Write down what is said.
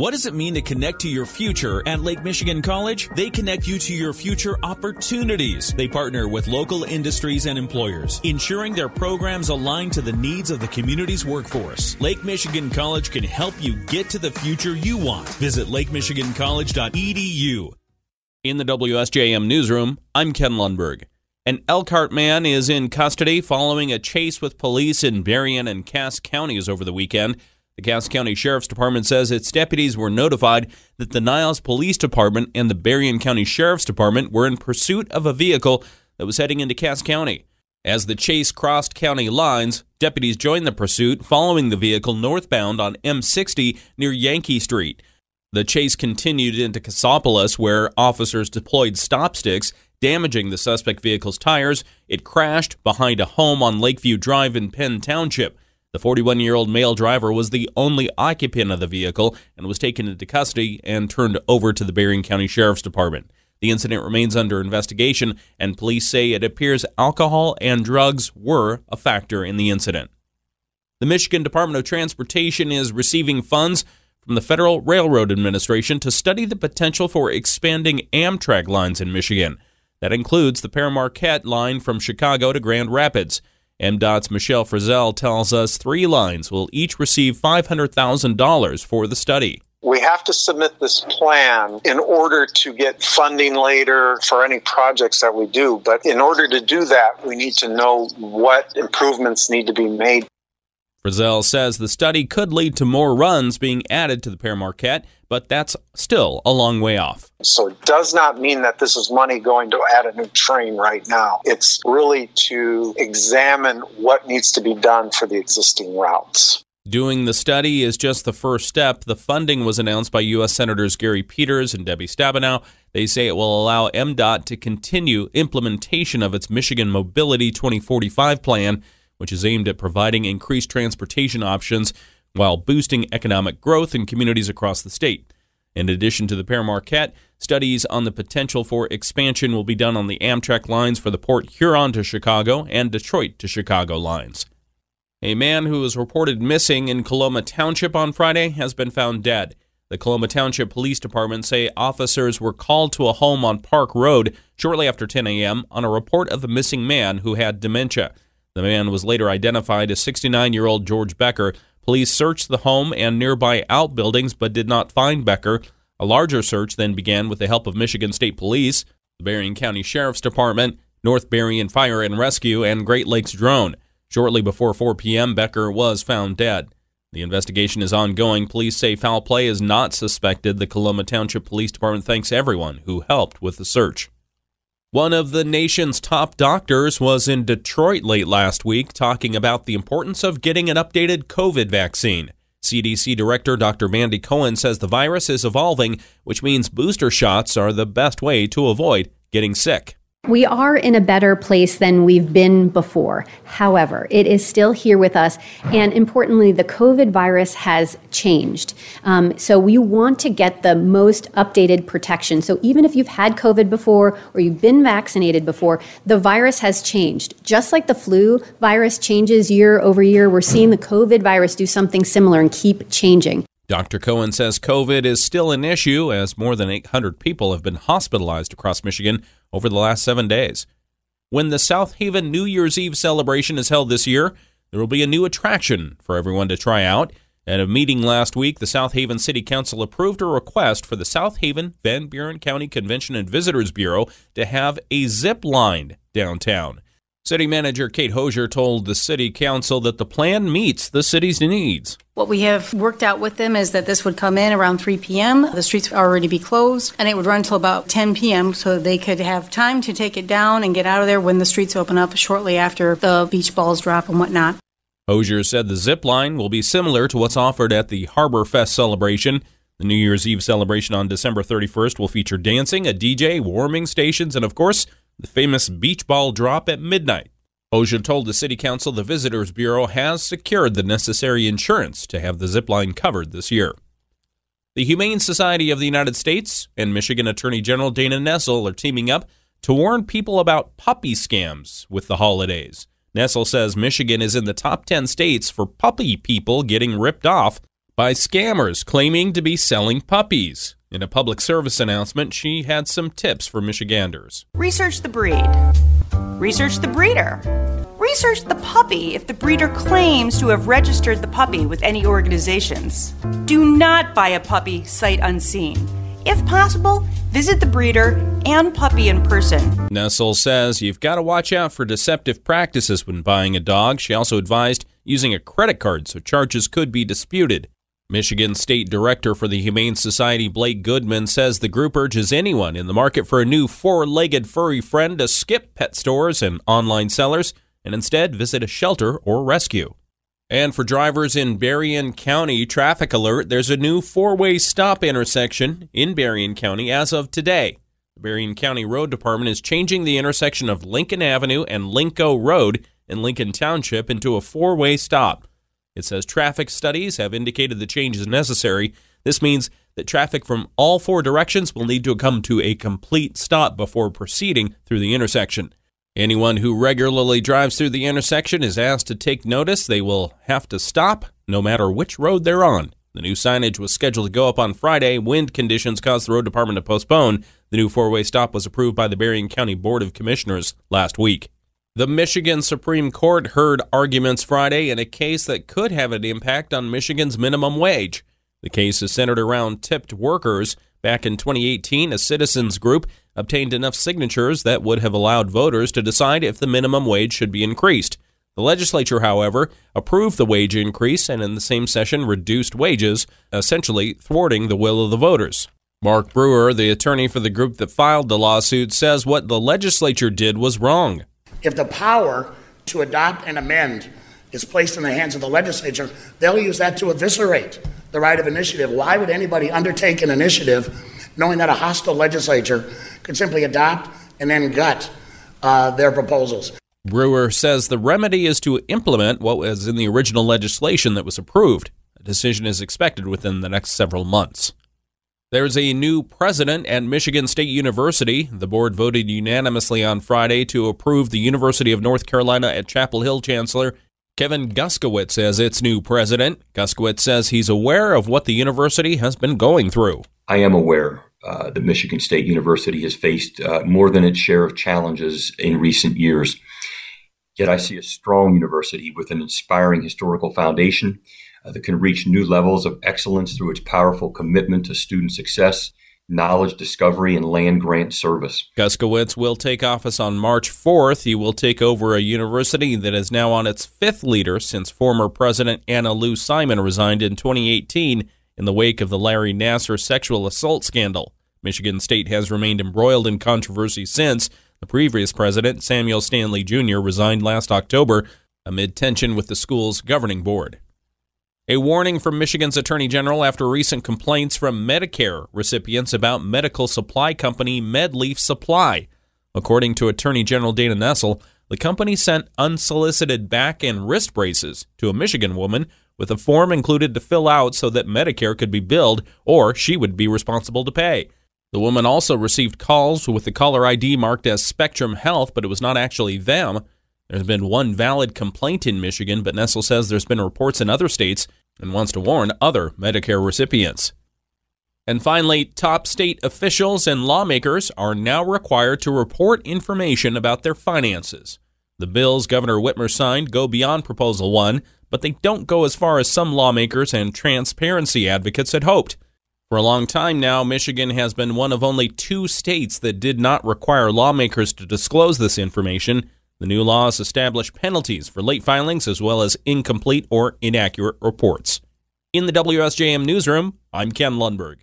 What does it mean to connect to your future at Lake Michigan College? They connect you to your future opportunities. They partner with local industries and employers, ensuring their programs align to the needs of the community's workforce. Lake Michigan College can help you get to the future you want. Visit lakemichigancollege.edu. In the WSJM newsroom, I'm Ken Lundberg. An Elkhart man is in custody following a chase with police in Berrien and Cass counties over the weekend. The Cass County Sheriff's Department says its deputies were notified that the Niles Police Department and the Berrien County Sheriff's Department were in pursuit of a vehicle that was heading into Cass County. As the chase crossed county lines, deputies joined the pursuit following the vehicle northbound on M60 near Yankee Street. The chase continued into Cassopolis, where officers deployed stop sticks, damaging the suspect vehicle's tires. It crashed behind a home on Lakeview Drive in Penn Township. The 41 year old male driver was the only occupant of the vehicle and was taken into custody and turned over to the Berrien County Sheriff's Department. The incident remains under investigation, and police say it appears alcohol and drugs were a factor in the incident. The Michigan Department of Transportation is receiving funds from the Federal Railroad Administration to study the potential for expanding Amtrak lines in Michigan. That includes the Pere Marquette line from Chicago to Grand Rapids. MDOT's Michelle Frizzell tells us three lines will each receive $500,000 for the study. We have to submit this plan in order to get funding later for any projects that we do. But in order to do that, we need to know what improvements need to be made. Frizzell says the study could lead to more runs being added to the Pere Marquette, but that's still a long way off. So it does not mean that this is money going to add a new train right now. It's really to examine what needs to be done for the existing routes. Doing the study is just the first step. The funding was announced by U.S. Senators Gary Peters and Debbie Stabenow. They say it will allow MDOT to continue implementation of its Michigan Mobility 2045 plan which is aimed at providing increased transportation options while boosting economic growth in communities across the state. In addition to the Pere Marquette, studies on the potential for expansion will be done on the Amtrak lines for the Port Huron to Chicago and Detroit to Chicago lines. A man who was reported missing in Coloma Township on Friday has been found dead. The Coloma Township Police Department say officers were called to a home on Park Road shortly after 10 a.m. on a report of a missing man who had dementia. The man was later identified as 69 year old George Becker. Police searched the home and nearby outbuildings but did not find Becker. A larger search then began with the help of Michigan State Police, the Berrien County Sheriff's Department, North Berrien Fire and Rescue, and Great Lakes Drone. Shortly before 4 p.m., Becker was found dead. The investigation is ongoing. Police say foul play is not suspected. The Coloma Township Police Department thanks everyone who helped with the search. One of the nation's top doctors was in Detroit late last week talking about the importance of getting an updated COVID vaccine. CDC Director Dr. Mandy Cohen says the virus is evolving, which means booster shots are the best way to avoid getting sick. We are in a better place than we've been before. However, it is still here with us. And importantly, the COVID virus has changed. Um, so we want to get the most updated protection. So even if you've had COVID before or you've been vaccinated before, the virus has changed. Just like the flu virus changes year over year, we're seeing the COVID virus do something similar and keep changing. Dr. Cohen says COVID is still an issue as more than 800 people have been hospitalized across Michigan over the last seven days. When the South Haven New Year's Eve celebration is held this year, there will be a new attraction for everyone to try out. At a meeting last week, the South Haven City Council approved a request for the South Haven Van Buren County Convention and Visitors Bureau to have a zip line downtown. City Manager Kate Hosier told the City Council that the plan meets the city's needs. What we have worked out with them is that this would come in around 3 p.m. The streets would already be closed, and it would run until about 10 p.m. so they could have time to take it down and get out of there when the streets open up shortly after the beach balls drop and whatnot. Hosier said the zip line will be similar to what's offered at the Harbor Fest celebration. The New Year's Eve celebration on December 31st will feature dancing, a DJ, warming stations, and of course, the famous beach ball drop at midnight. Hosier told the City Council the Visitors Bureau has secured the necessary insurance to have the zip line covered this year. The Humane Society of the United States and Michigan Attorney General Dana Nessel are teaming up to warn people about puppy scams with the holidays. Nessel says Michigan is in the top 10 states for puppy people getting ripped off. By scammers claiming to be selling puppies. In a public service announcement, she had some tips for Michiganders. Research the breed. Research the breeder. Research the puppy if the breeder claims to have registered the puppy with any organizations. Do not buy a puppy sight unseen. If possible, visit the breeder and puppy in person. Nessel says you've got to watch out for deceptive practices when buying a dog. She also advised using a credit card so charges could be disputed. Michigan State Director for the Humane Society, Blake Goodman, says the group urges anyone in the market for a new four legged furry friend to skip pet stores and online sellers and instead visit a shelter or rescue. And for drivers in Berrien County, traffic alert there's a new four way stop intersection in Berrien County as of today. The Berrien County Road Department is changing the intersection of Lincoln Avenue and Linco Road in Lincoln Township into a four way stop. It says traffic studies have indicated the change is necessary. This means that traffic from all four directions will need to come to a complete stop before proceeding through the intersection. Anyone who regularly drives through the intersection is asked to take notice. They will have to stop no matter which road they're on. The new signage was scheduled to go up on Friday. Wind conditions caused the road department to postpone. The new four way stop was approved by the Berrien County Board of Commissioners last week. The Michigan Supreme Court heard arguments Friday in a case that could have an impact on Michigan's minimum wage. The case is centered around tipped workers. Back in 2018, a citizens group obtained enough signatures that would have allowed voters to decide if the minimum wage should be increased. The legislature, however, approved the wage increase and in the same session reduced wages, essentially thwarting the will of the voters. Mark Brewer, the attorney for the group that filed the lawsuit, says what the legislature did was wrong. If the power to adopt and amend is placed in the hands of the legislature, they'll use that to eviscerate the right of initiative. Why would anybody undertake an initiative knowing that a hostile legislature could simply adopt and then gut uh, their proposals? Brewer says the remedy is to implement what was in the original legislation that was approved. A decision is expected within the next several months. There's a new president at Michigan State University. The board voted unanimously on Friday to approve the University of North Carolina at Chapel Hill Chancellor Kevin Guskiewicz as its new president. Guskiewicz says he's aware of what the university has been going through. I am aware uh, that Michigan State University has faced uh, more than its share of challenges in recent years. Yet I see a strong university with an inspiring historical foundation Uh, that can reach new levels of excellence through its powerful commitment to student success, knowledge discovery, and land grant service. Guskiewicz will take office on March 4th. He will take over a university that is now on its fifth leader since former President Anna Lou Simon resigned in 2018 in the wake of the Larry Nassar sexual assault scandal. Michigan State has remained embroiled in controversy since. The previous president, Samuel Stanley Jr., resigned last October amid tension with the school's governing board. A warning from Michigan's Attorney General after recent complaints from Medicare recipients about medical supply company MedLeaf Supply. According to Attorney General Dana Nessel, the company sent unsolicited back and wrist braces to a Michigan woman with a form included to fill out so that Medicare could be billed or she would be responsible to pay. The woman also received calls with the caller ID marked as Spectrum Health, but it was not actually them. There's been one valid complaint in Michigan, but Nessel says there's been reports in other states and wants to warn other Medicare recipients. And finally, top state officials and lawmakers are now required to report information about their finances. The bills Governor Whitmer signed go beyond Proposal 1, but they don't go as far as some lawmakers and transparency advocates had hoped. For a long time now, Michigan has been one of only two states that did not require lawmakers to disclose this information, the new laws establish penalties for late filings as well as incomplete or inaccurate reports. In the WSJM newsroom, I'm Ken Lundberg.